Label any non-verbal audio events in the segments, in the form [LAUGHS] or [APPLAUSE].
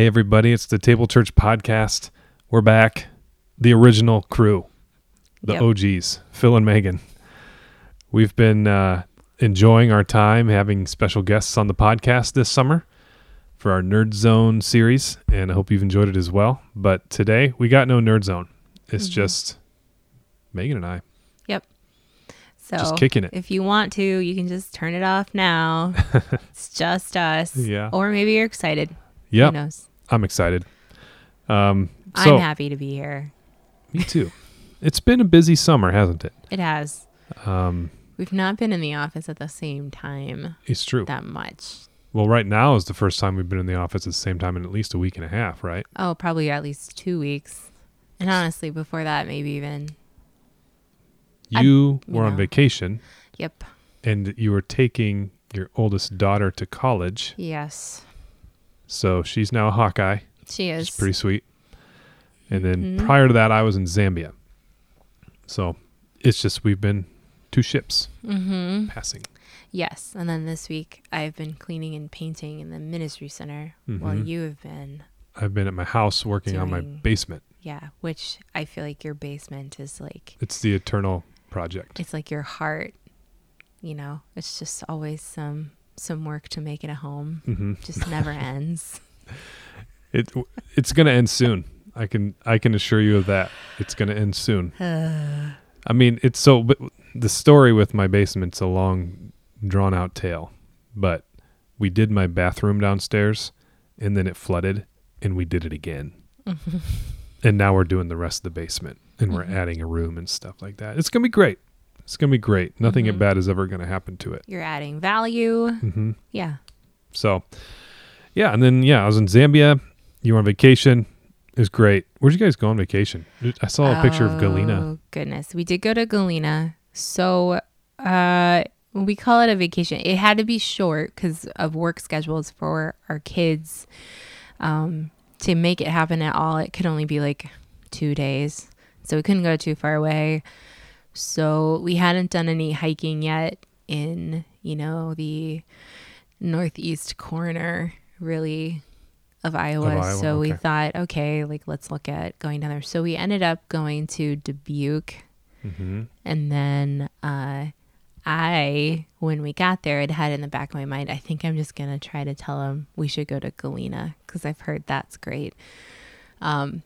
Hey, everybody, it's the Table Church Podcast. We're back. The original crew, the Yep. OGs, Phil and Megan. We've been uh, enjoying our time having special guests on the podcast this summer for our Nerd Zone series, and I hope you've enjoyed it as well. But today, we got no Nerd Zone. It's Mhm. just Megan and I Yep. So just kicking it. if you want to, you can just turn it off now. [LAUGHS] it's just us. Yeah. Or maybe you're excited. Who knows? I'm excited. Um, so, I'm happy to be here. me too. [LAUGHS] It's been a busy summer, hasn't it? It has. Um, We've not been in the office at the same time it's true. that much. Well, right now is the first time we've been in the office at the same time in at least a week and a half, right? Oh, probably at least two weeks. And honestly, before that, maybe even. I- You you were on vacation Yep. and you were taking your oldest daughter to college. Yes. So she's now a Hawkeye. She is. Pretty sweet. And then Mhm. prior to that, I was in Zambia. So it's just we've been two ships mm-hmm. passing. Yes. And then this week, I've been cleaning and painting in the ministry center while Mhm. you have been. I've been at my house working on my basement. Yeah. Which I feel like your basement is like. It's the eternal project. it's like your heart you know it's just always some some work to make it a home hmm just never [LAUGHS] ends It it's gonna end soon. I can I can assure you of that. It's gonna end soon. [SIGHS] I mean, it's so but the story with my basement's a long, drawn out tale. But we did my bathroom downstairs, and then it flooded, and we did it again. [LAUGHS] and now we're doing the rest of the basement, and we're Mhm. adding a room and stuff like that. It's gonna be great. It's gonna be great. Nothing Mhm. bad is ever gonna happen to it. you're adding value hmm yeah So, yeah, and then yeah, I was in Zambia. You were on vacation. It was great. Where'd you guys go on vacation? I saw a picture of Galena. oh goodness we did go to galena so uh we call it a vacation it had to be short because of work schedules for our kids um to make it happen at all it could only be like two days so we couldn't go too far away so we hadn't done any hiking yet in you know the northeast corner really of iowa, Iowa, so we thought okay like let's look at going down there. So we ended up going to dubuque. Hmm and then uh, I, when we got there, it had in the back of my mind, I think I'm just going to try to tell him we should go to Galena because I've heard that's great. Um,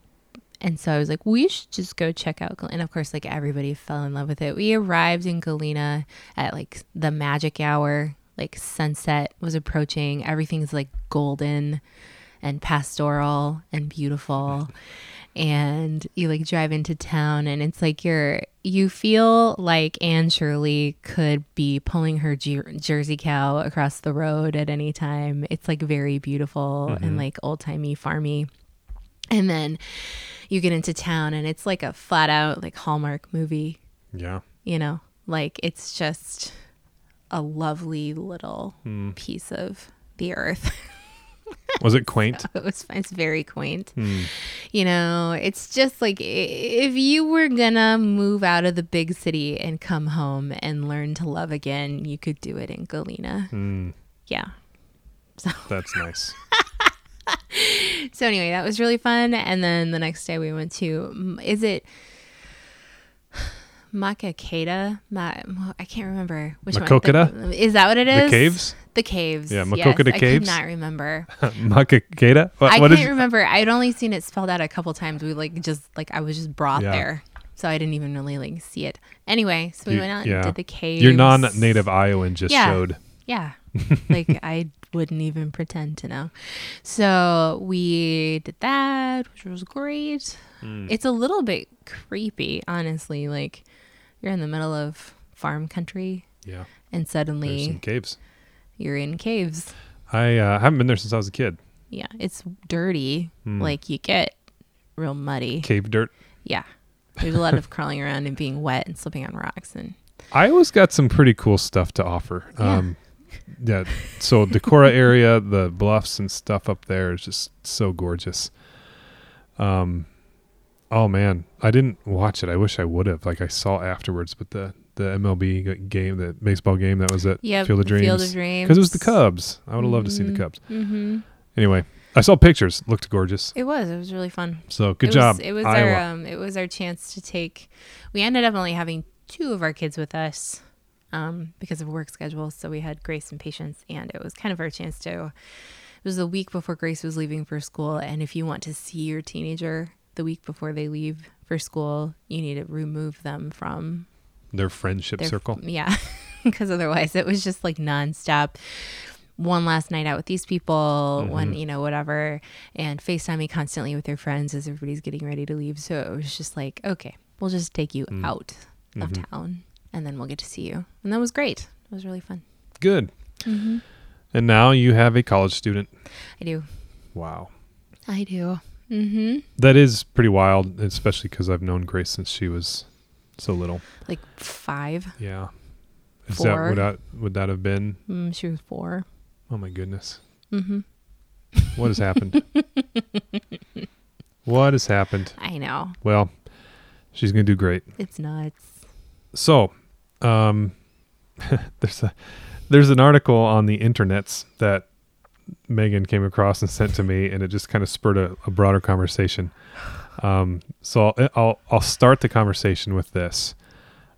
and so I was like, we should just go check out Galena. And of course, like everybody fell in love with it. We arrived in Galena at like the magic hour, like sunset was approaching. Everything's like golden and pastoral and beautiful [LAUGHS] and you like drive into town and it's like you're you feel like Anne Shirley could be pulling her jer- Jersey cow across the road at any time. It's like very beautiful Mhm. and like old timey farmy. And then you get into town and it's like a flat out like Hallmark movie, Yeah. you know? Like it's just a lovely little Hmm. piece of the earth. [LAUGHS] Was it quaint? [LAUGHS] it was it's very quaint Hmm. you know it's just like if you were gonna move out of the big city and come home and learn to love again you could do it in galena Hmm. yeah [LAUGHS] That's nice. [LAUGHS] so anyway that was really fun and then the next day we went to is it [SIGHS] Makakata? Ma- I can't remember which Maquoketa? one. The- Is that what it is? The caves? The caves. Yeah, yes. Maquoketa I Caves? could not remember. [LAUGHS] Makakata? I what can't is- remember. I'd only seen it spelled out a couple times. We like just like I was just brought Yeah. there, so I didn't even really like see it. Anyway, so we You- went out yeah. and did the caves. Your non-native Iowan just Yeah. showed. Yeah, [LAUGHS] like I wouldn't even pretend to know. So we did that, which was great. Hmm. It's a little bit creepy, honestly. Like you're in the middle of farm country, Yeah. and There's suddenly some caves. you're in caves. I uh, haven't been there since I was a kid. Yeah, it's dirty. Hmm. Like you get real muddy. Cave dirt. Yeah. There's a lot of crawling around and being wet and slipping on rocks and [LAUGHS] Iowa's got some pretty cool stuff to offer. Yeah. Um, [LAUGHS] yeah. So Decorah area, the bluffs and stuff up there is just so gorgeous. Um, oh man, I didn't watch it. I wish I would have. Like I saw afterwards, but the the MLB game, the baseball game that was at Yep, Field of Dreams, Field of Dreams. because it was the Cubs. I would have loved to see the Mhm. Cubs. Mm-hmm. Anyway, I saw pictures. Looked gorgeous. It was. It was really fun. So good it job. Was, it was Iowa. our um, it was our chance to take. We ended up only having two of our kids with us um, because of work schedules. So we had Grace and Patience, and it was kind of our chance to. It was the week before Grace was leaving for school, and if you want to see your teenager the week before they leave for school, you need to remove them from Their friendship their circle. Yeah, [LAUGHS] because otherwise it was just like nonstop. One last night out with these people, one Mm-hmm. you know whatever, and FaceTiming constantly with their friends as everybody's getting ready to leave. So it was just like, okay, we'll just take you Mm. out of Mhm. town, and then we'll get to see you, and that was great. It was really fun. Good. Mm-hmm. And now you have a college student. I do, Wow. I do. Mm-hmm. That is pretty wild, especially because I've known Grace since she was so little. Like five. Yeah. Is that Four. would that would that have been? Mm, she was four. Oh my goodness. Mm-hmm. What has happened? [LAUGHS] what has happened? I know Well, she's gonna do great. it's nuts. So, um, [LAUGHS] there's a there's an article on the internets that Megan came across and sent to me, and it just kind of spurred a, a broader conversation. Um, so I'll, I'll I'll start the conversation with this.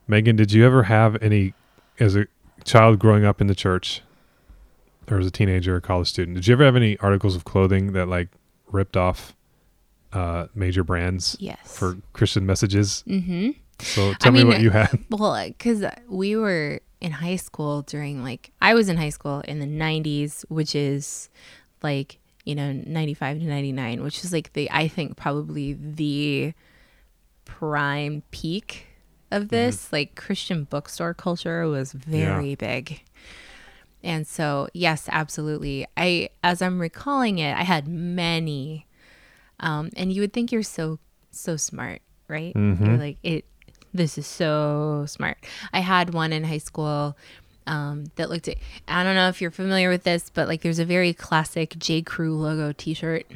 Megan, did you ever have any as a child growing up in the church, or as a teenager or college student? Did you ever have any articles of clothing that like ripped off uh, major brands Yes. for Christian messages? mm-hmm. So tell me mean, what you had. [LAUGHS] Well, because we were in high school during like I was in high school in the '90s, which is like you know '95 to '99, which is like the I think probably the prime peak of this. Like Christian bookstore culture was very big. And so, yes, absolutely. I, as I'm recalling it, I had many, um, and you would think you're so, so smart, right? You're like, it, this is so smart. I had one in high school um, that looked at, I don't know if you're familiar with this, but like there's a very classic J. Crew logo t shirt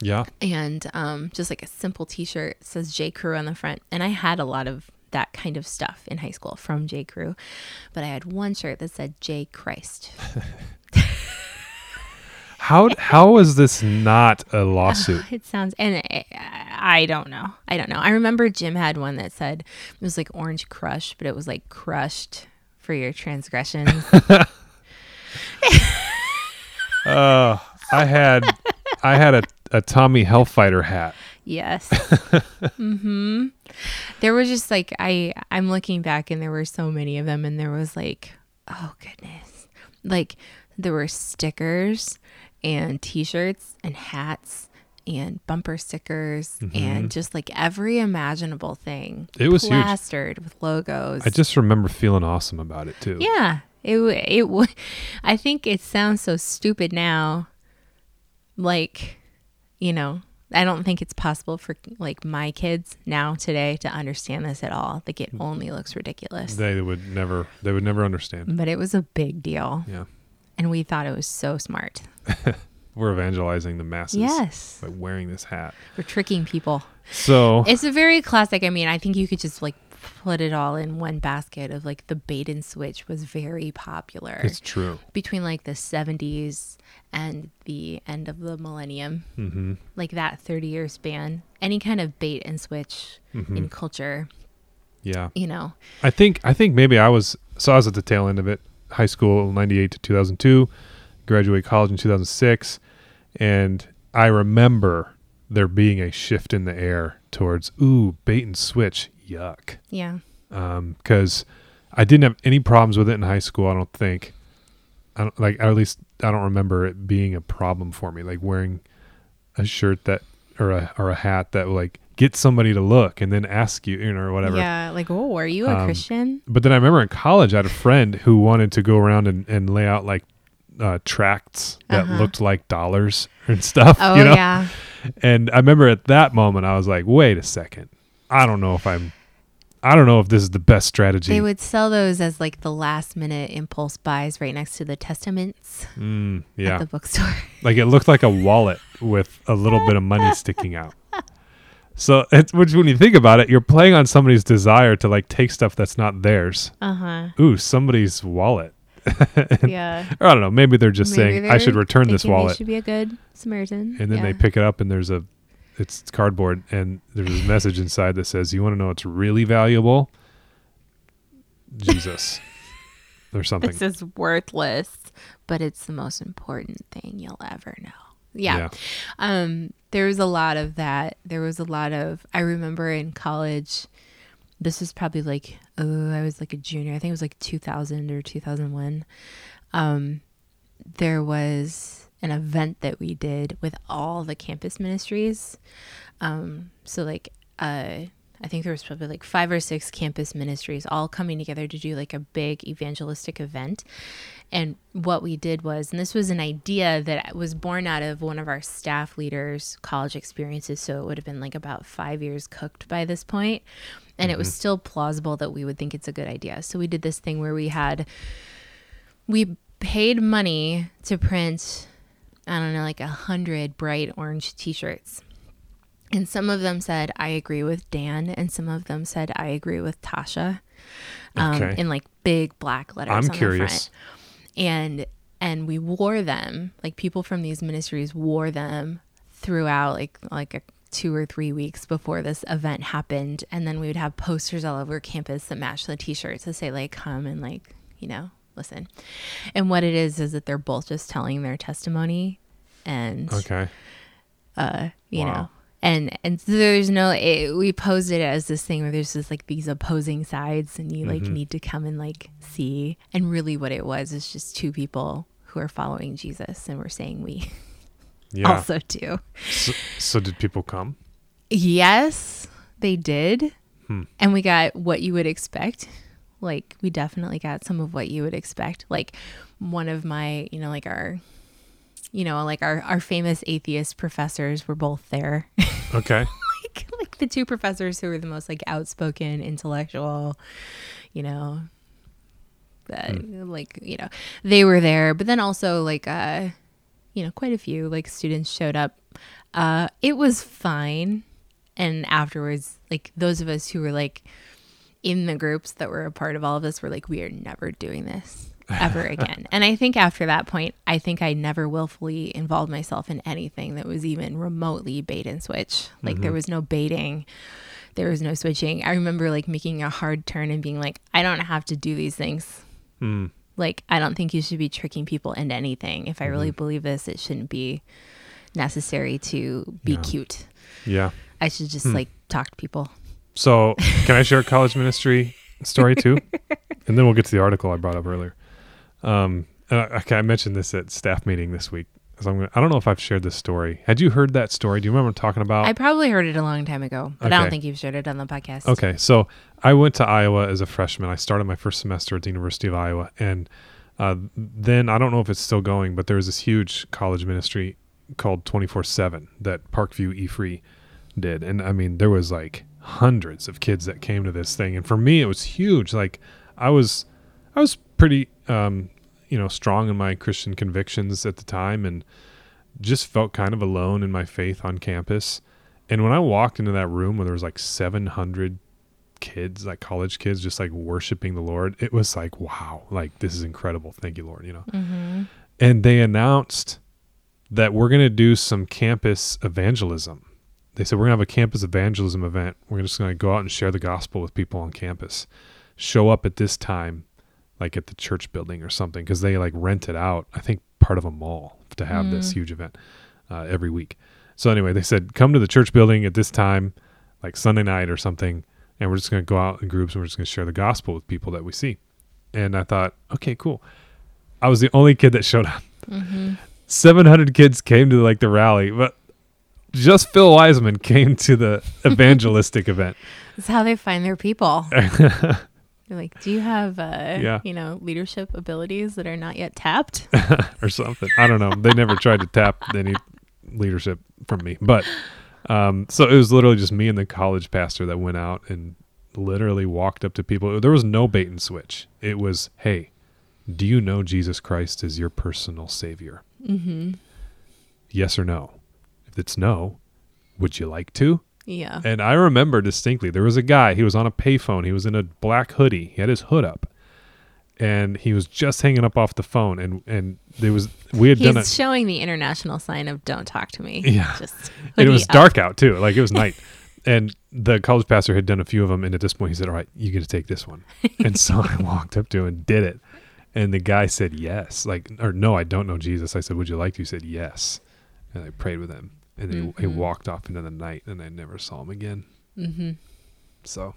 Yeah. and um, just like a simple t-shirt says j. Crew on the front. And i had a lot of that kind of stuff in high school from j. Crew. But i had one shirt that said j. Christ [LAUGHS] How how is this not a [LAUGHS] lawsuit? it sounds and I, I don't know i don't know i remember jim had one that said it was like orange crush but it was like crushed for your transgression. [LAUGHS] Uh, I had I had a, a Tommy Hellfighter hat. Yes. [LAUGHS] hmm There was just like I I'm looking back and there were so many of them and there was like oh goodness. Like there were stickers and t-shirts and hats and bumper stickers mm-hmm. and just like every imaginable thing. It was huge. plastered with logos. I just remember feeling awesome about it too. Yeah, it it I think it sounds so stupid now. Like, you know, I don't think it's possible for like my kids now today to understand this at all. Like it only looks ridiculous. They would never they would never understand. But it was a big deal, Yeah. And we thought it was so smart. [LAUGHS] We're evangelizing the masses Yes, by wearing this hat. we're tricking people. So It's a very classic. I mean, I think you could just like put it all in one basket of like the bait and switch was very popular. it's true. between like the 70s and the end of the millennium, hmm like that 30 year span, any kind of bait and switch Mm-hmm. in culture, Yeah. you know. I think I think maybe I was so I was at the tail end of it. High school ninety eight to two thousand two, graduate college in two thousand six, and I remember there being a shift in the air towards ooh bait and switch yuck Yeah. Um, because I didn't have any problems with it in high school. I don't think. I don't like. At least I don't remember it being a problem for me. Like wearing a shirt that or a or a hat that like get somebody to look and then ask you, you know, or whatever. Yeah. Like, oh, are you a Um, Christian? But then I remember in college, I had a friend who wanted to go around and, and lay out like uh, tracts that Uh-huh. looked like dollars and [LAUGHS] stuff. Oh, you know? yeah. [LAUGHS] And I remember at that moment, I was like, wait a second. I don't know if I'm, I don't know if this is the best strategy. They would sell those as like the last minute impulse buys right next to the testaments Mm, at yeah. the bookstore. like it looked like a wallet with a little bit of money [LAUGHS] sticking out. So [LAUGHS] it's, which when you think about it, you're playing on somebody's desire to like take stuff that's not theirs. Uh huh. Ooh, somebody's wallet [LAUGHS] yeah. or I don't know. Maybe they're just Maybe saying I should return this wallet, should be a good Samaritan. and then yeah. they pick it up and there's a it's cardboard and there's a message inside that says, "You want to know what's really valuable? Jesus." [LAUGHS] or something. This is worthless, but it's the most important thing you'll ever know. Yeah. Um, there was a lot of that. There was a lot of, I remember in college, this was probably like, oh, I was like a junior. I think it was like 2000 or 2001. Um, there was an event that we did with all the campus ministries. Um, so like, uh, I think there was probably like five or six campus ministries all coming together to do like a big evangelistic event. And what we did was, and this was an idea that was born out of one of our staff leaders' college experiences. So it would have been like about five years cooked by this point, And it was mm-hmm. still plausible that we would think it's a good idea. So we did this thing where we had, we paid money to print, I don't know, like a hundred bright orange t shirts. And some of them said, I agree with Dan. And some of them said, I agree with Tasha. Um, Okay. In like big black letters. I'm on the curious. front. And and we wore them, like people from these ministries wore them throughout like like a two or three weeks before this event happened. And then we would have posters all over campus that matched the t shirts to say like come and like, you know, listen. And what it is is that they're both just telling their testimony and Okay. uh, you Wow. know. And and so there's no it, we posed it as this thing where there's just like these opposing sides and you like Mhm. need to come and like see and really what it was is just two people who are following Jesus and we're saying we [LAUGHS] Yeah. also do. So, so did people come? Yes, they did. Hmm. And we got what you would expect. Like we definitely got some of what you would expect. Like one of my, you know, like our you know, like our our famous atheist professors were both there. [LAUGHS] Okay. like like the two professors who were the most like outspoken intellectual you know uh, like you know they were there. But then also like uh you know quite a few like students showed up. Uh it was fine. And afterwards like those of us who were like in the groups that were a part of all of this were like we are never doing this ever [LAUGHS] again and i think after that point i think i never willfully involved myself in anything that was even remotely bait and switch like there was no baiting there was no switching i remember like making a hard turn and being like i don't have to do these things Hmm. like i don't think you should be tricking people into anything if i really believe this it shouldn't be necessary to be Yeah. cute Yeah. i should just Hmm. like talk to people So can I share a college ministry story too? [LAUGHS] and then we'll get to the article I brought up earlier. Um, okay, I mentioned this at staff meeting this week. So I'm gonna, I don't know if I've shared this story. Had you heard that story? Do you remember talking about? i probably heard it a long time ago but i don't think you've shared it on the podcast Okay, so I went to Iowa as a freshman. I started my first semester at the University of Iowa, and uh, then I don't know if it's still going, but there was this huge college ministry called Twenty Four Seven that Parkview E Free did, and I mean there was like hundreds of kids that came to this thing, and for me it was huge. Like I was, I was pretty, um, you know, strong in my Christian convictions at the time, and just felt kind of alone in my faith on campus. And when I walked into that room where there was like 700 kids, like college kids, just like worshiping the Lord, it was like, wow, like this is incredible. Thank you, Lord, you know. mm-hmm. And they announced that we're going to do some campus evangelism. They said, we're going to have a campus evangelism event. We're just going to go out and share the gospel with people on campus. Show up at this time, like at the church building or something, because they like rent it out, I think part of a mall to have this Mm. huge event uh, every week. So anyway, they said, come to the church building at this time, like Sunday night or something, and we're just going to go out in groups and we're just going to share the gospel with people that we see. And I thought, okay, cool. I was the only kid that showed up. Mm-hmm. 700 kids came to like the rally, but just Phil Wiseman came to the [LAUGHS] evangelistic event. That's how they find their people. [LAUGHS] They're like, do you have, uh, Yeah. you know, leadership abilities that are not yet tapped? [LAUGHS] or something. I don't know. They never tried to tap any leadership from me. But um, so it was literally just me and the college pastor that went out and literally walked up to people. There was no bait and switch. It was, hey, do you know Jesus Christ is your personal savior? mm-hmm. Yes or no? If it's no, would you like to? Yeah. And I remember distinctly there was a guy, he was on a payphone, he was in a black hoodie, he had his hood up. and he was just hanging up off the phone, and and there was we had He's done it. showing the international sign of "Don't talk to me." Yeah. Just it was up. dark out too, like it was night. And the college pastor had done a few of them, and at this point, he said, "All right, you get to take this one." [LAUGHS] and so I walked up to him and did it, and the guy said, "Yes," like or no, I don't know Jesus. I said, "Would you like to?" He said, "Yes," and I prayed with him, and he Mhm. walked off into the night, and I never saw him again. Mhm. So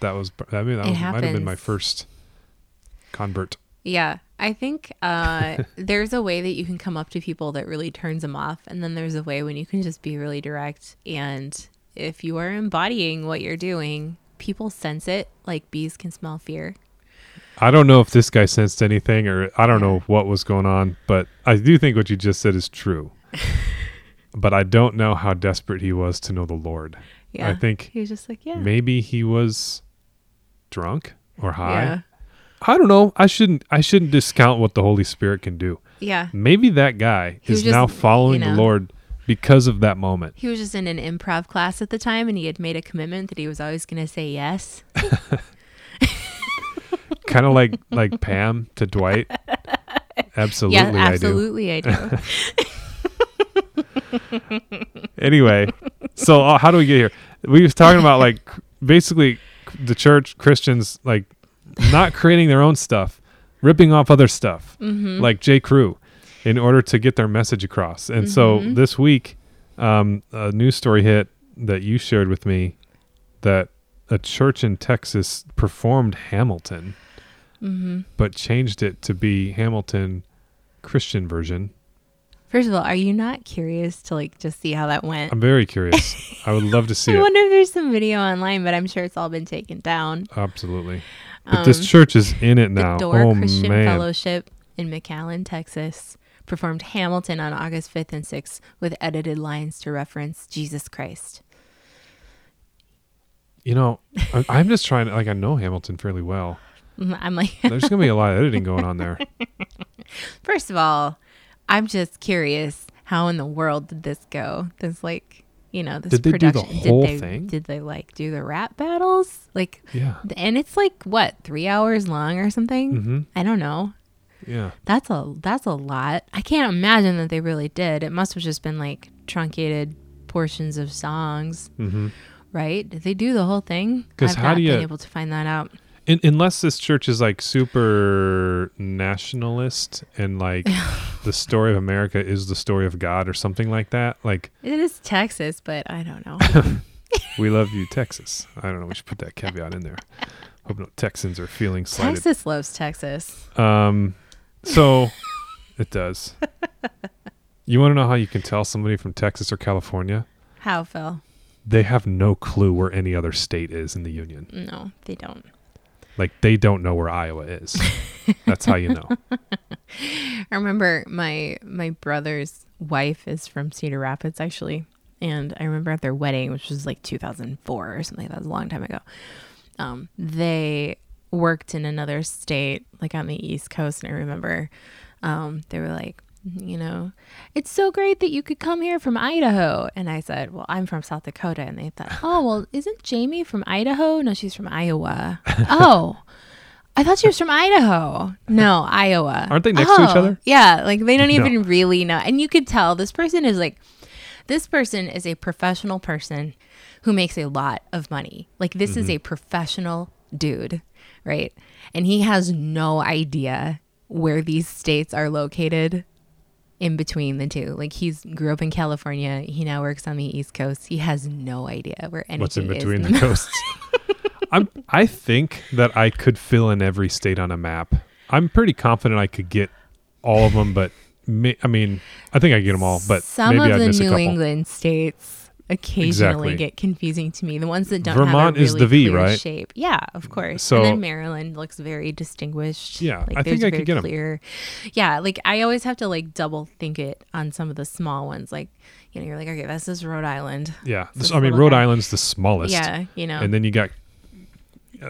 that was, I mean, that was, might have been my first convert. Yeah, I think uh, [LAUGHS] there's a way that you can come up to people that really turns them off, and then there's a way when you can just be really direct. And if you are embodying what you're doing, people sense it. Like bees can smell fear. I don't know if this guy sensed anything, or I don't know what was going on, but I do think what you just said is true. [LAUGHS] but I don't know how desperate he was to know the Lord. Yeah, I think he was just like, yeah, maybe he was drunk or high. yeah, I don't know. I shouldn't. I shouldn't discount what the Holy Spirit can do. yeah. Maybe that guy He is just, now following you know- the Lord because of that moment. He was just in an improv class at the time, and he had made a commitment that he was always going to say yes. [LAUGHS] kind of like like Pam to Dwight. [LAUGHS] Absolutely, yeah, I do. absolutely, I do. [LAUGHS] [LAUGHS] anyway, so uh, how do we get here? We was talking about like basically the church Christians like not creating their own stuff, ripping off other stuff, hmm like J. Crew, in order to get their message across. And so Mhm. this week, um, a news story hit that you shared with me that a church in Texas performed Hamilton, hmm but changed it to be Hamilton Christian version. First of all, are you not curious to like just see how that went? I'm very curious. I would love to [LAUGHS] see I it. wonder if there's some video online, but I'm sure it's all been taken down. Absolutely. But this Um, church is in it now. The Door oh Christian man. Fellowship in McAllen, Texas, performed Hamilton on August 5th and 6th with edited lines to reference Jesus Christ. You know, I- I'm just trying to like I know Hamilton fairly well. [LAUGHS] I'm like, There's gonna be a lot of editing going on there. [LAUGHS] first of all, I'm just curious how in the world did this go? This like, you know, this Did they do the production. whole did they thing? did they like do the rap battles? Like Yeah. and it's like what, 3 hours long or something? Mm-hmm. I don't know. Yeah. That's a that's a lot. I can't imagine that they really did. It must have just been like truncated portions of songs, Mm-hmm. right? Did they do the whole thing? 'Cause I've how do been you- able to find that out. In, unless this church is like super nationalist and like [LAUGHS] the story of America is the story of God or something like that. Like It is Texas, but I don't know. [LAUGHS] [LAUGHS] we love you, Texas. I don't know. We should put that caveat in there. Hope no Texans are feeling slighted. Texas loves Texas. Um, so it does. You want to know how you can tell somebody from Texas or California? How Phil? They have no clue where any other state is in the union. No, they don't. Like they don't know where Iowa is. That's how you know. [LAUGHS] I remember my my brother's wife is from Cedar Rapids actually, and I remember at their wedding, which was like 2004 or something. That was a long time ago. Um, they worked in another state, like on the East Coast, and I remember um, they were like, you know, it's so great that you could come here from Idaho. And I said, well, I'm from South Dakota, and they thought, [LAUGHS] oh, well, isn't Jamie from Idaho? No, she's from Iowa. [LAUGHS] oh. I thought she was from Idaho. No, Iowa. Aren't they next to each Oh, other? Yeah, like they don't No. even really know. And you could tell this person is like, this person is a professional person who makes a lot of money. Like, this is mm-hmm. a professional dude, right? And he has no idea where these states are located in between the two. Like, he's grew up in California. He now works on the East Coast. He has no idea where anything What's in between in the coasts? [LAUGHS] I'm. I think that I could fill in every state on a map. I'm pretty confident I could get all of them, but may, I mean, I think I get them all. But some of the New. England states occasionally Exactly. get confusing to me. The ones that don't Vermont have a is the V, right? shape. Yeah, of course. So- and then Maryland looks very distinguished. Yeah, like I think I could get clear. Yeah, like I always have to like double think it on some of the small ones. Like you know, you're like, okay, this is Rhode Island. Yeah, This I mean, Rhode guy. Island's the smallest. Yeah, you know, and then you got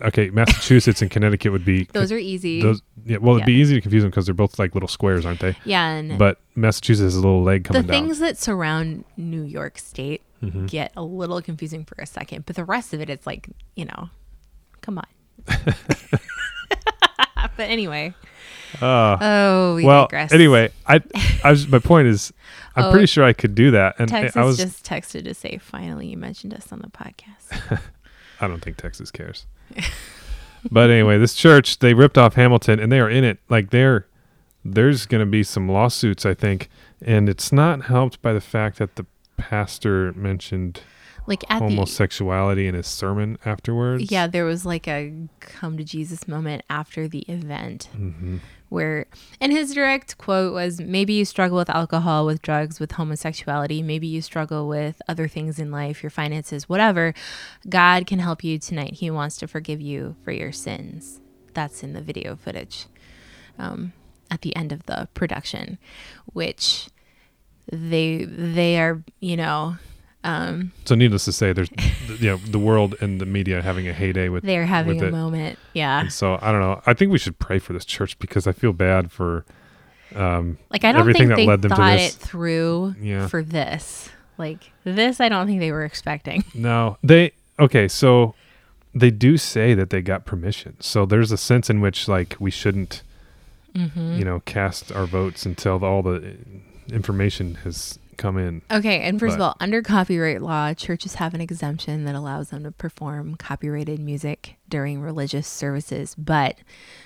okay, Massachusetts and Connecticut would be [LAUGHS] those are easy. those. Yeah, well, it'd be easy to confuse them because they're both like little squares, aren't they? yeah, and But Massachusetts has a little leg the coming down. things that surround New York State Mhm. get a little confusing for a second, but the rest of it, it's like, you know, come on. [LAUGHS] but anyway. Uh, Oh, we well, digress. anyway, I, [LAUGHS] I was, my point is, I'm Oh, pretty sure I could do that, and Texas I was. just texted to say, finally, you mentioned us on the podcast. [LAUGHS] I don't think Texas cares. but anyway, this church they ripped off Hamilton, and they are in it. Like they're there's going to be some lawsuits, I think, and it's not helped by the fact that the pastor mentioned Like at the homosexuality in his sermon afterwards. yeah, there was like a come to Jesus moment after the event hmm where, and his direct quote was, "Maybe you struggle with alcohol, with drugs, with homosexuality. Maybe you struggle with other things in life, your finances, whatever. God can help you tonight. He wants to forgive you for your sins." That's in the video footage um, at the end of the production, which they they are you know um, So needless to say, there's you know the world and the media having a heyday with. they're having with a it. moment. Yeah. And so I don't know. I think we should pray for this church because I feel bad for. Um, Like I don't everything think that they led them to thought this. it through Yeah. for this. Like this, I don't think they were expecting. [LAUGHS] No, they okay. So they do say that they got permission. So there's a sense in which like we shouldn't, Mm-hmm. you know, cast our votes until all the information has come in. Okay, and first But- of all, under copyright law, churches have an exemption that allows them to perform copyrighted music during religious services, but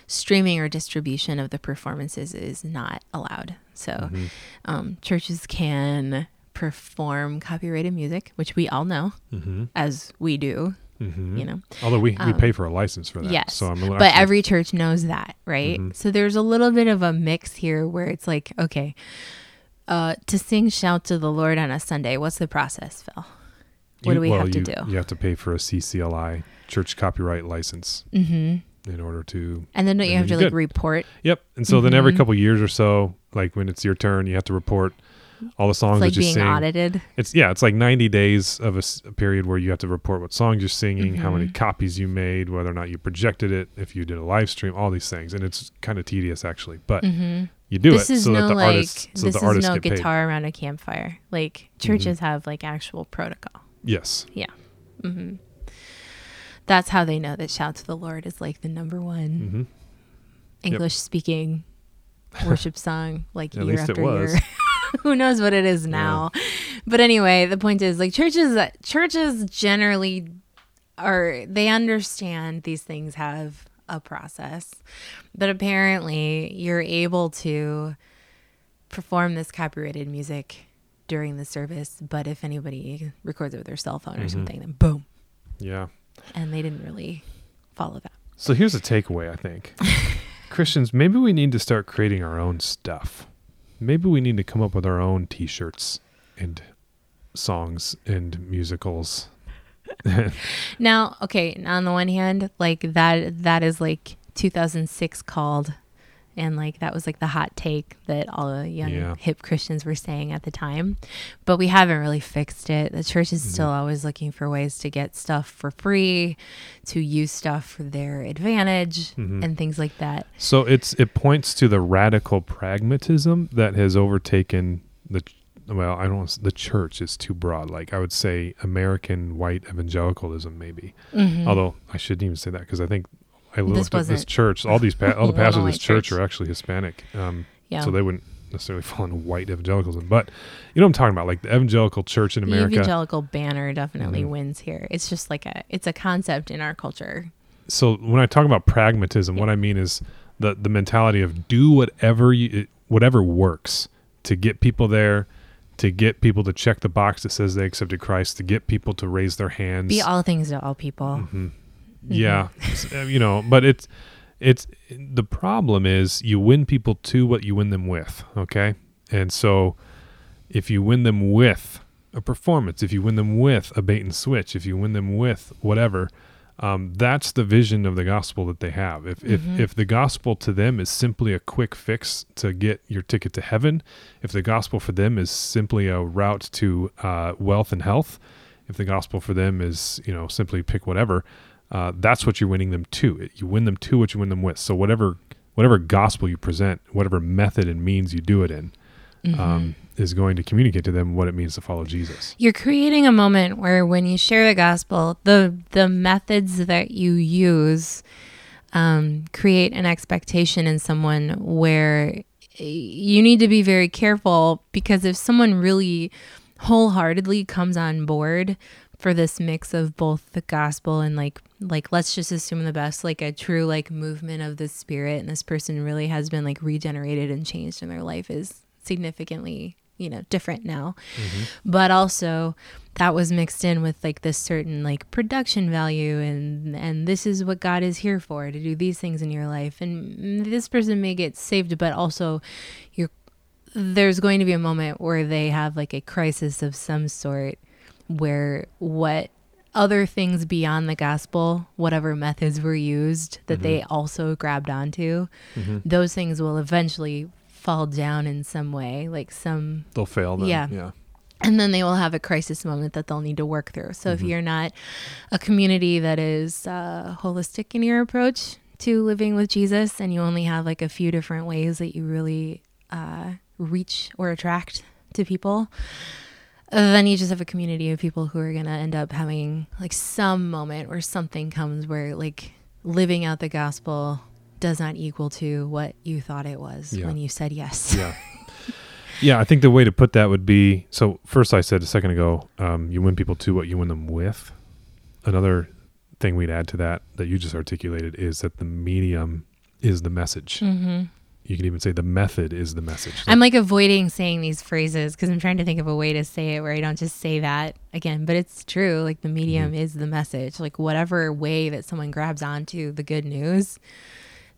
streaming or distribution of the performances is not allowed. So Mhm. um, churches can perform copyrighted music, which we all know, Mhm. as we do, Mhm. you know. Although we, we Um, pay for a license for that. yes, So I'm but actually- every church knows that, right? Mhm. So there's a little bit of a mix here where it's like, okay, uh, to sing "Shout to the Lord" on a Sunday, what's the process, Phil? What you- do we well, have to you, do? You have to pay for a CCLI church copyright license Mm-hmm. in order to. And then don't you have to like good. report? Yep. And so then every Mhm. couple years or so, like when it's your turn, you have to report all the songs It's like that you being sing. audited. It's yeah, it's like 90 days of a, s- a period where you have to report what songs you're singing, how many Mhm. copies you made, whether or not you projected it, if you did a live stream, all these things, and it's kind of tedious actually, but hmm you do This it is so no that the like artists, so this the is artists no get paid. guitar around a campfire. Like churches have like actual protocol. Yes, Yeah. mm-hmm. That's how they know that "Shout to the Lord" is like the number one hmm English speaking [LAUGHS] worship song like year after year. [LAUGHS] Who knows what it is now? But anyway, the point is like churches churches generally are they understand these things have a process. But apparently you're able to perform this copyrighted music during the service, but if anybody records it with their cell phone or Mhm. something, then boom. yeah. And they didn't really follow that. So here's a takeaway, I think. [LAUGHS] Christians, maybe we need to start creating our own stuff. Maybe we need to come up with our own t-shirts and songs and musicals. [LAUGHS] Now, okay, on the one hand, like that that is like 2006 called and like that was like the hot take that all the young Yeah. hip Christians were saying at the time. But we haven't really fixed it. The church is still Mm-hmm. always looking for ways to get stuff for free, to use stuff for their advantage Mhm. and things like that. So it's it points to the radical pragmatism that has overtaken the well, I don't want to, the church is too broad. Like I would say American white evangelicalism maybe. Mhm. Although I shouldn't even say that because I think I This looked at this church. All these pa- [LAUGHS] all the pastors of this church, church. are actually Hispanic. Um, yeah. so they wouldn't necessarily [LAUGHS] fall into white evangelicalism. But you know what I'm talking about, like the evangelical church in America. the evangelical banner definitely Mhm. wins here. It's just like a it's a concept in our culture. so when I talk about pragmatism, what I mean is the the mentality of do whatever you whatever works to get people there, to get people to check the box that says they accepted Christ, to get people to raise their hands. Be all things to all people. Mhm. Yeah, S- uh, you know, but it's it's the problem is you win people to what you win them with, okay? And so if you win them with a performance, if you win them with a bait and switch, if you win them with whatever, um, that's the vision of the gospel that they have. If, Mhm. if if the gospel to them is simply a quick fix to get your ticket to heaven, if the gospel for them is simply a route to uh, wealth and health, if the gospel for them is you know simply pick whatever, uh, that's what you're winning them to. You win them to what you win them with. So whatever whatever gospel you present, whatever method and means you do it in, Mm-hmm. um, is going to communicate to them what it means to follow Jesus. You're creating a moment where when you share the gospel, the the methods that you use um, create an expectation in someone where you need to be very careful because if someone really wholeheartedly comes on board for this mix of both the gospel and like like let's just assume the best like a true like movement of the spirit and this person really has been like regenerated and changed and their life is significantly you know different now mm-hmm. but also that was mixed in with like this certain like production value and and this is what god is here for to do these things in your life and this person may get saved but also you're there's going to be a moment where they have like a crisis of some sort where what other things beyond the gospel, whatever methods were used that mm-hmm. they also grabbed onto, mm-hmm. those things will eventually fall down in some way, like some they'll fail. Then. Yeah, yeah. And then they will have a crisis moment that they'll need to work through. So mm-hmm. if you're not a community that is uh, holistic in your approach to living with Jesus, and you only have like a few different ways that you really uh, reach or attract to people, then you just have a community of people who are going to end up having like some moment where something comes where like living out the gospel does not equal to what you thought it was yeah. when you said yes. Yeah. [LAUGHS] yeah, I think the way to put that would be so first I said a second ago, um, you win people to what you win them with. Another thing we'd add to that that you just articulated is that the medium is the message. Mm-hmm you can even say the method is the message. I'm like avoiding saying these phrases because I'm trying to think of a way to say it where I don't just say that again. But it's true. Like the medium mm-hmm. is the message. Like whatever way that someone grabs onto the good news,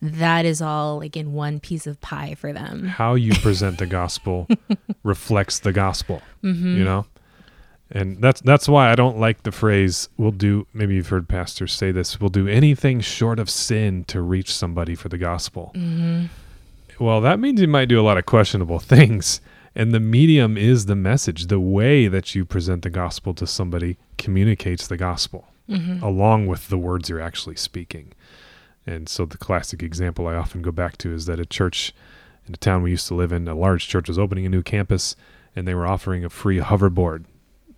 that is all like in one piece of pie for them. How you present the gospel [LAUGHS] reflects the gospel. Mm-hmm. You know, and that's that's why I don't like the phrase "we'll do." Maybe you've heard pastors say this: "We'll do anything short of sin to reach somebody for the gospel." Mm-hmm well, that means you might do a lot of questionable [LAUGHS] things. And the medium is the message. The way that you present the gospel to somebody communicates the gospel mm-hmm. along with the words you're actually speaking. And so the classic example I often go back to is that a church in a town we used to live in, a large church was opening a new campus and they were offering a free hoverboard.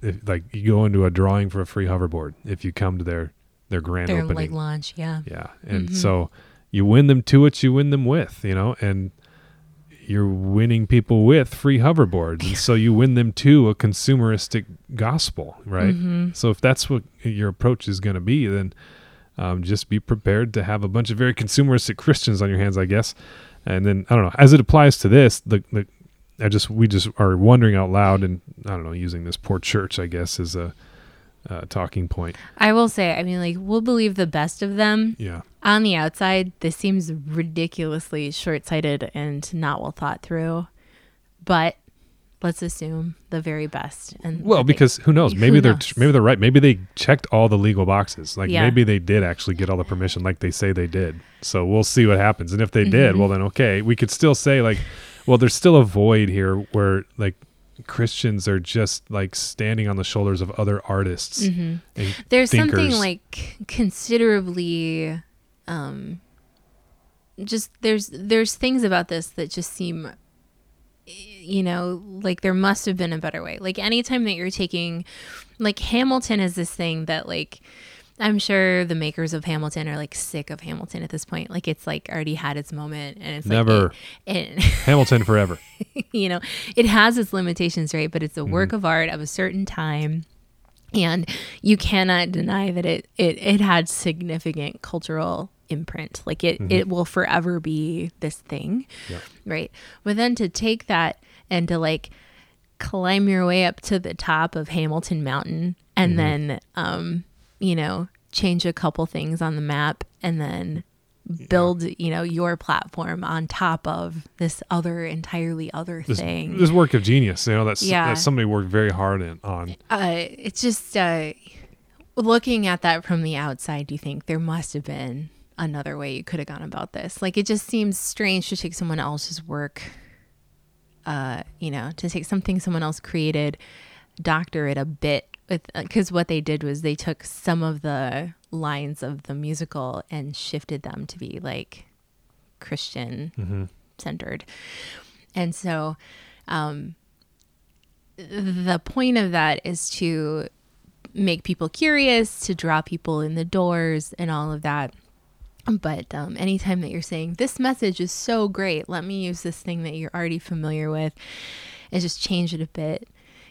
If, like you go into a drawing for a free hoverboard if you come to their their grand their opening. like launch, yeah. Yeah. And mm-hmm. so you win them to what you win them with, you know, and you're winning people with free hoverboards. And so you win them to a consumeristic gospel, right? Mm-hmm. So if that's what your approach is going to be, then um, just be prepared to have a bunch of very consumeristic [LAUGHS] Christians on your hands, I guess. And then I don't know, as it applies to this, the, the I just we just are wondering out loud, and I don't know, using this poor church, I guess, as a uh, talking point. I will say, I mean, like we'll believe the best of them. Yeah. On the outside, this seems ridiculously short-sighted and not well thought through, but let's assume the very best. And well, because who knows? Maybe who they're knows? maybe they're right. Maybe they checked all the legal boxes. Like yeah. maybe they did actually get all the permission, like they say they did. So we'll see what happens. And if they mm-hmm. did, well then okay, we could still say like, well, there's still a void here where like Christians are just like standing on the shoulders of other artists. Mm-hmm. There's thinkers. something like considerably, um, just there's there's things about this that just seem, you know, like there must have been a better way. Like anytime that you're taking, like Hamilton is this thing that like I'm sure the makers of Hamilton are like sick of Hamilton at this point. Like it's like already had its moment and it's never like it, it, [LAUGHS] Hamilton forever. [LAUGHS] you know, it has its limitations, right? But it's a work mm-hmm. of art of a certain time. And you cannot deny that it it, it had significant cultural imprint. Like it mm-hmm. it will forever be this thing. Yep. Right. But then to take that and to like climb your way up to the top of Hamilton Mountain and mm-hmm. then um you know, change a couple things on the map and then build, you know, your platform on top of this other entirely other this, thing. This work of genius, you know, that's yeah. that somebody worked very hard in, on. Uh, it's just uh, looking at that from the outside, you think there must have been another way you could have gone about this. Like it just seems strange to take someone else's work, uh, you know, to take something someone else created, doctor it a bit with because uh, what they did was they took some of the lines of the musical and shifted them to be like Christian mm-hmm. centered. And so um, the point of that is to make people curious, to draw people in the doors and all of that. But um, anytime that you're saying this message is so great, let me use this thing that you're already familiar with and just change it a bit,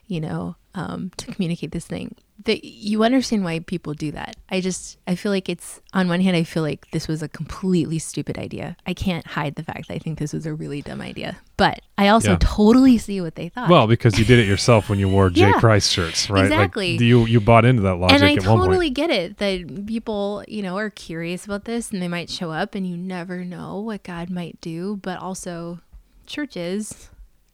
you know, um, to communicate this thing. That you understand why people do that. I just I feel like it's on one hand I feel like this was a completely stupid idea. I can't hide the fact that I think this was a really dumb idea. But I also Yeah. totally see what they thought. Well, because you did it yourself when you wore J. Yeah. Christ shirts, right? Exactly. Like you you bought into that logic and I at one point. totally get it that people, you know, are curious about this and they might show up and you never know what God might do. But also, churches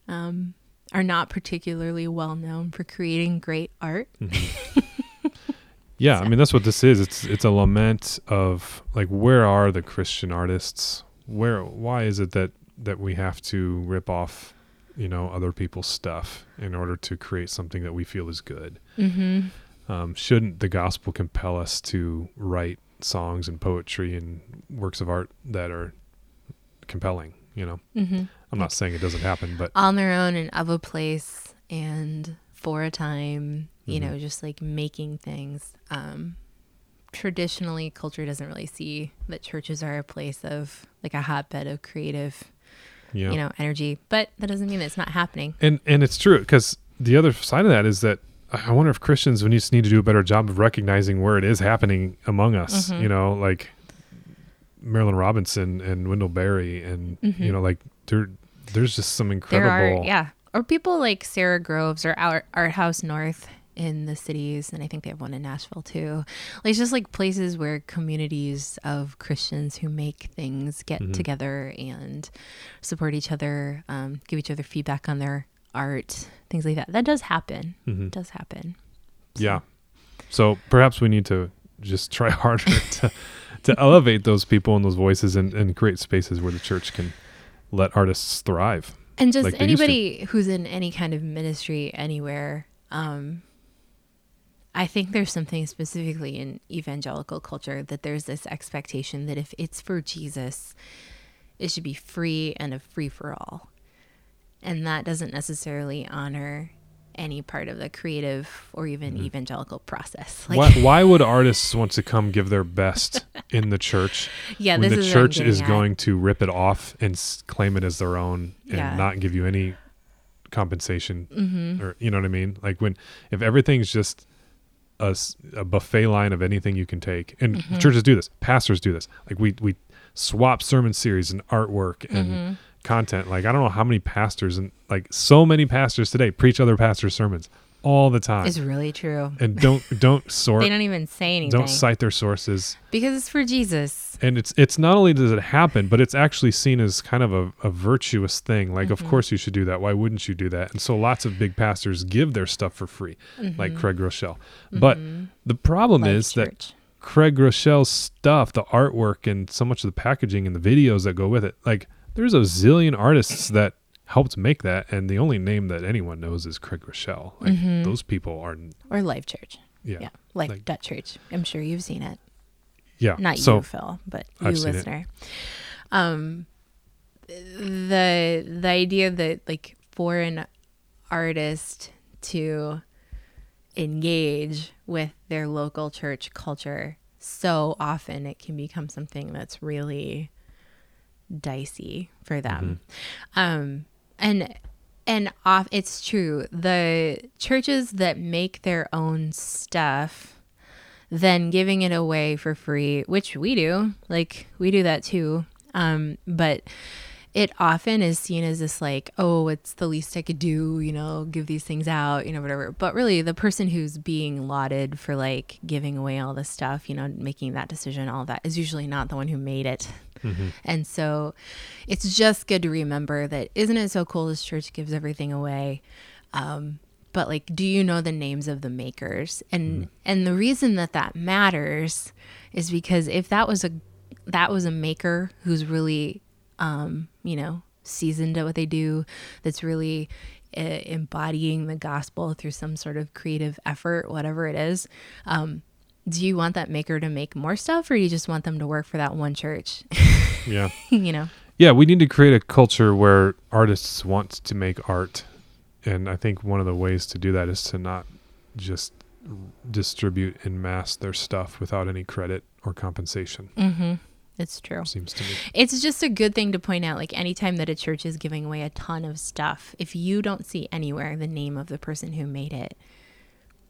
um, are not particularly well known for creating great art. [LAUGHS] Yeah, I mean that's what this is. It's it's a lament of like where are the Christian artists? Where why is it that that we have to rip off, you know, other people's stuff in order to create something that we feel is good? Mm-hmm. Um, shouldn't the gospel compel us to write songs and poetry and works of art that are compelling? You know, Mm-hmm. I'm not saying it doesn't happen, but On their own and of a place and for a time, you Mhm. know, just like making things. Um, traditionally, culture doesn't really see that churches are a place of like a hotbed of creative yeah, you know energy but that doesn't mean that it's not happening And and it's true because the other side of that is that I wonder if Christians we just need to do a better job of recognizing where it is happening among us. Mhm. You know, like Marilynne Robinson and Wendell Berry, and Mhm. you know, like there there's just some there incredible. are yeah or people like sara groves or art, art house north in the cities and i think they have one in nashville too like it's just like places where communities of christians who make things get Mhm. together and support each other um, give each other feedback on their art things like that that does happen Mhm. it does happen So- Yeah. So perhaps we need to just try [LAUGHS] harder to to elevate those people and those voices and, and create spaces where the church can let artists thrive. and just like they used to. anybody who's in any kind of ministry anywhere um i think there's something specifically in evangelical culture that there's this expectation that if it's for jesus it should be free and a free for all and that doesn't necessarily honor any part of the creative or even Mhm. evangelical process why, why [LAUGHS] would artists want to come give their best in the church [LAUGHS] yeah when the church is at. going to rip it off and s- claim it as their own and Yeah. not give you any compensation Mhm. or you know what I mean? Like when if everything's just a buffet line of anything you can take, and Mhm. churches do this, pastors do this. Like we we swap sermon series and artwork and Mhm. Content. Like I don't know how many pastors and like so many pastors today preach other pastors' sermons all the time, it's really true and don't [LAUGHS] don't sort they don't even say anything don't cite their sources. because it's for jesus And it's it's not only does it happen, but it's actually seen as kind of a, a virtuous thing. Like, of Mhm. course you should do that. Why wouldn't you do that? And so lots of big pastors give their stuff for free, like Mhm. Craig Groeschel. But Mhm. the problem Life is that Craig Groeschel's stuff, the artwork, and so much of the packaging and the videos that go with it, like there's a zillion artists that helped make that, and the only name that anyone knows is Craig Groeschel. Like Mhm. those people are, or Life Church. yeah, Yeah, Life like- Dutch Church. I'm sure you've seen it. yeah. Not so you, Phil, but you, I've listener. Um, the the idea that like for an artist to engage with their local church culture, so often it can become something that's really dicey for them. Um, and and off it's true. The churches that make their own stuff then giving it away for free, which we do. Like we do that too. Um, but it often is seen as this like, oh, it's the least I could do, you know, give these things out, you know, whatever. But really the person who's being lauded for like giving away all this stuff, you know, making that decision, all that is usually not the one who made it. Mhm. And so it's just good to remember that isn't it so cool this church gives everything away? Um, but like do you know the names of the makers? And and the reason that that matters is because if that was a that was a maker who's really um, you know, seasoned at what they do, that's really uh, embodying the gospel through some sort of creative effort, whatever it is. Um, do you want that maker to make more stuff or do you just want them to work for that one church? yeah. [LAUGHS] you know? Yeah, we need to create a culture where artists want to make art. And I think one of the ways to do that is to not just distribute in mass their stuff without any credit or compensation. Mm-hmm. It's true. Seems to me. It's just a good thing to point out. Like anytime that a church is giving away a ton of stuff, if you don't see anywhere the name of the person who made it,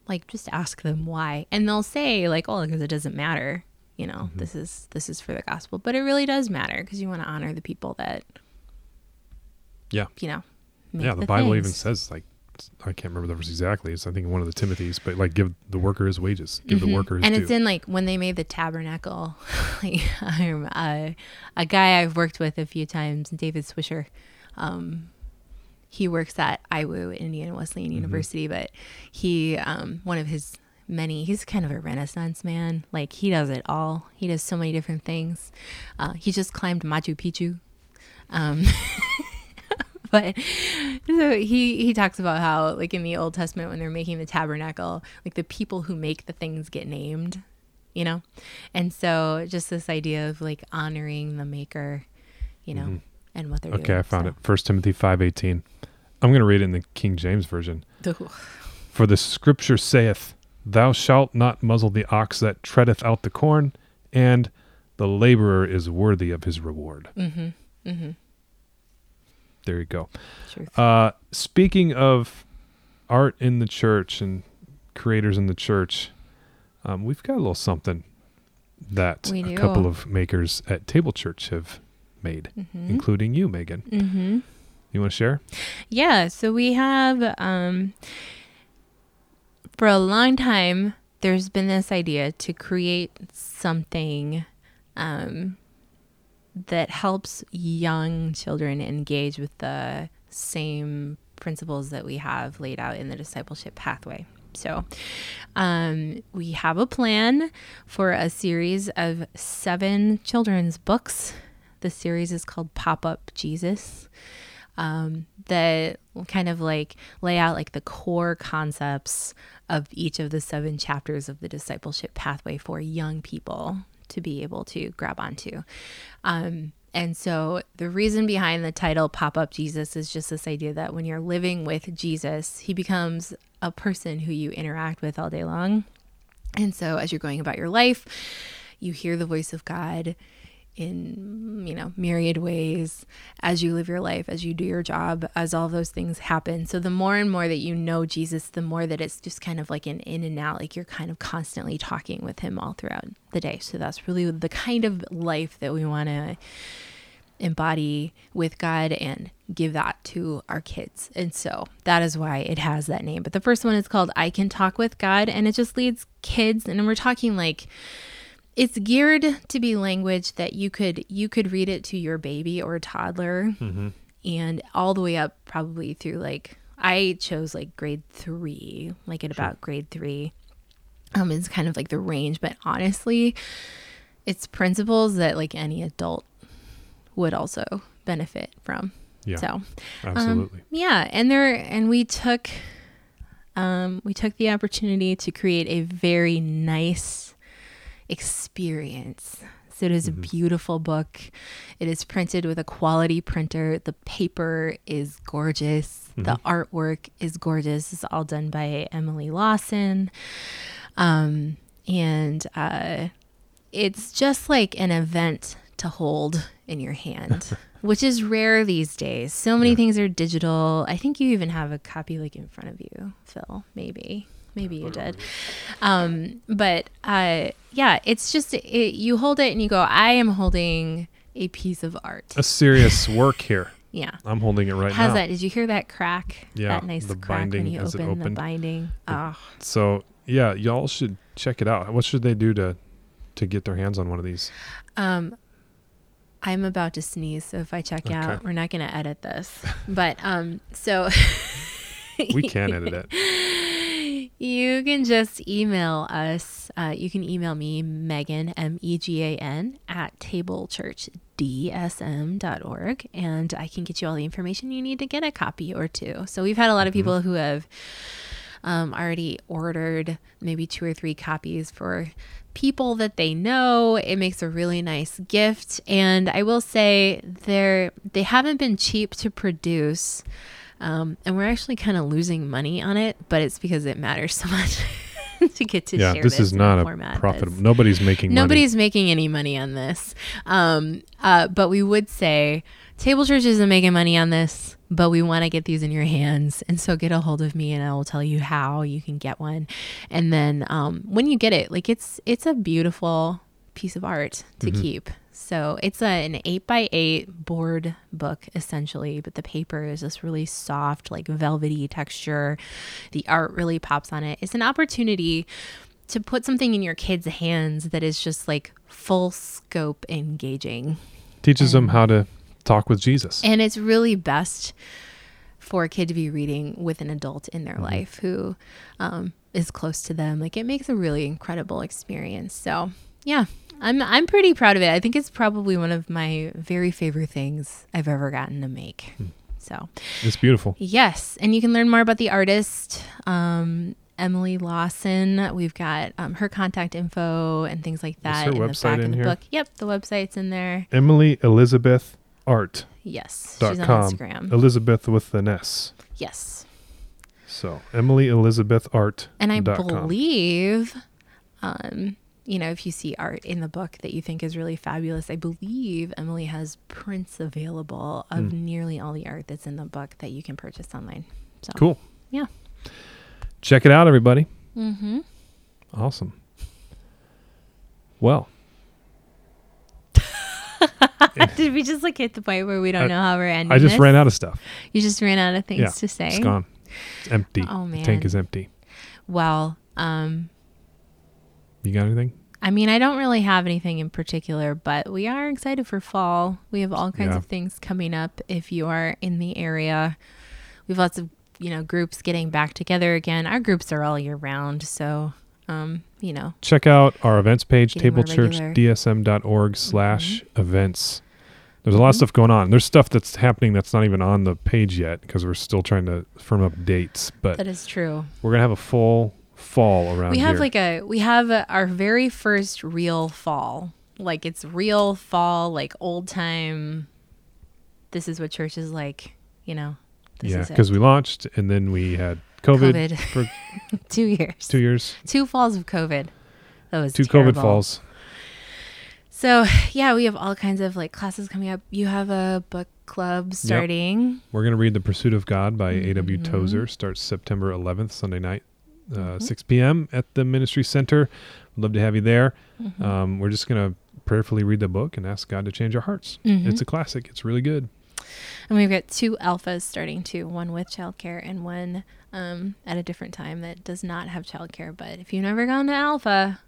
like just ask them why, and they'll say like, "Oh, because it doesn't matter." You know, Mm-hmm. this is this is for the gospel, but it really does matter because you want to honor the people that Yeah. you know. Make yeah, the, Bible even says like I can't remember the verse exactly. It's I think one of the Timothy's, but like give the worker his wages, give the Mhm. worker his and due. it's in like when they made the tabernacle [LAUGHS] like I'm, uh, a guy i've worked with a few times david swisher um, he works at iwu indiana wesleyan Mm-hmm. university but he um, one of his many he's kind of a renaissance man. Like he does it all. He does so many different things. Uh, he just climbed machu picchu. Um, [LAUGHS] but so he he talks about how like in the old testament when they're making the tabernacle like the people who make the things get named you know? And so just this idea of like honoring the maker you know and what they're doing Mm-hmm. okay, I found so. it. First Timothy five eighteen. I'm gonna read it in the King James version. For the scripture saith, Thou shalt not muzzle the ox that treadeth out the corn, and the laborer is worthy of his reward. Mhm. Mhm. There you go. Uh, speaking of art in the church and creators in the church, um, we've got a little something that a couple of makers at Table Church have made, Mhm. including you, Megan. Mhm. You want to share? Yeah, so we have um for a long time there's been this idea to create something um that helps young children engage with the same principles that we have laid out in the discipleship pathway. So, um, we have a plan for a series of seven children's books. The series is called Pop Up Jesus um, that kind of like lay out like the core concepts of each of the seven chapters of the discipleship pathway for young people to be able to grab onto. Um, and so the reason behind the title Pop Up Jesus is just this idea that when you're living with Jesus, he becomes a person who you interact with all day long. And so as you're going about your life, you hear the voice of God in you know myriad ways as you live your life as you do your job as all those things happen. So the more and more that you know jesus the more that it's just kind of like an in and out like you're kind of constantly talking with him all throughout the day. So that's really the kind of life that we want to embody with god and give that to our kids. And so that is why it has that name. But the first one is called i can talk with god and it just leads kids and we're talking like it's geared to be language that you could you could read it to your baby or toddler and all the way up probably through like i chose like grade three like at about grade three. Um is kind of like the range but honestly it's principles that like any adult would also benefit from. Yeah, so um, absolutely. yeah, and there and we took um we took the opportunity to create a very nice experience. So it is a beautiful book. It is printed with a quality printer. The paper is gorgeous. The artwork is gorgeous. It's all done by Emily Lawson. Um and uh it's just like an event to hold in your hand, [LAUGHS] which is rare these days. So many Yeah. things are digital. I think you even have a copy like in front of you, Phil. Maybe, maybe you did. Um, but uh, yeah, it's just it, you hold it and you go, I am holding a piece of art. A serious work here. [LAUGHS] Yeah. I'm holding it right How's now. How's that? Did you hear that crack? Yeah, that nice the crack when binding you open the opened. binding. Oh, So yeah, y'all should check it out. What should they do to to get their hands on one of these? Um, I'm about to sneeze, so if I check Okay. out, we're not going to edit this. [LAUGHS] But um, so We can [LAUGHS] edit it. You can just email us. Uh, you can email me, Megan, M E G A N, at tablechurchdsm.org, and I can get you all the information you need to get a copy or two. So we've had a lot of people who have um, already ordered maybe two or three copies for people that they know. It makes a really nice gift, and I will say they're they haven't been cheap to produce, um, and we're actually kind of losing money on it, but it's because it matters [LAUGHS] so much. to get to yeah, share this this is not a format profitable. Nobody's making Nobody's making any money on this. Um, uh, but we would say Table Church isn't making money on this, but we want to get these in your hands. And so get a hold of me and I will tell you how you can get one. And then um, when you get it, like it's it's a beautiful piece of art to Mm-hmm. keep. So it's a, an eight by eight board book essentially, but the paper is this really soft, like velvety texture. The art really pops on it. It's an opportunity to put something in your kids' hands that is just like full scope engaging. Teaches them how to talk with Jesus. And it's really best for a kid to be reading with an adult in their life who um, is close to them. Like it makes a really incredible experience. So yeah, I'm I'm pretty proud of it. I think it's probably one of my very favorite things I've ever gotten to make. So It's beautiful. Yes, and you can learn more about the artist, um, Emily Lawson. We've got um, her contact info and things like that her in the back in of the here? book. Yep, the website's in there. Emily Elizabeth Art. Yes, she's on com. Instagram. Elizabeth with an S. Yes, So Emily Elizabeth Art. and I believe, um, you know, if you see art in the book that you think is really fabulous, I believe Emily has prints available of Hmm. nearly all the art that's in the book that you can purchase online. So Cool. Yeah. Check it out, everybody. Mm-hmm. Awesome. Well, [LAUGHS] Did we just like hit the point where we don't I- know how we're ending? I just this? ran out of stuff. You just ran out of things Yeah, to say. It's gone. It's empty. Oh The tank is empty. Well, um, You got anything? I mean, I don't really have anything in particular, but we are excited for fall. We have all kinds Yeah. of things coming up. If you are in the area, we have lots of you know groups getting back together again. Our groups are all year round, so um, you know, Check out our events page, regular. Mm-hmm. tablechurchdsm.org slash events. There's a lot of stuff going on. There's stuff that's happening that's not even on the page yet because we're still trying to firm up dates. But that is true. we're gonna have a full fall around we have here. like a we have a, our very first real fall like it's real fall like old time this is what church is like you know this yeah, because we launched and then we had COVID, COVID. for [LAUGHS] two years two years, two falls of covid that was two terrible. COVID falls. so yeah we have all kinds of like classes coming up you have a book club starting We're gonna read The Pursuit of God by A.W. Mhm. Tozer. Starts September 11th, Sunday night, uh, Mhm. 6 p.m. at the Ministry Center. We'd love to have you there. Mhm. Um, we're just gonna prayerfully read the book and ask God to change our hearts. Mhm. It's a classic. It's really good. and we've got two alphas starting too one with childcare and one um, at a different time that does not have childcare but if you've never gone to alpha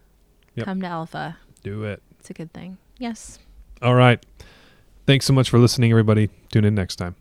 Yep. come to alpha Do it. It's a good thing. Yes. All right. Thanks so much for listening, everybody. Tune in next time.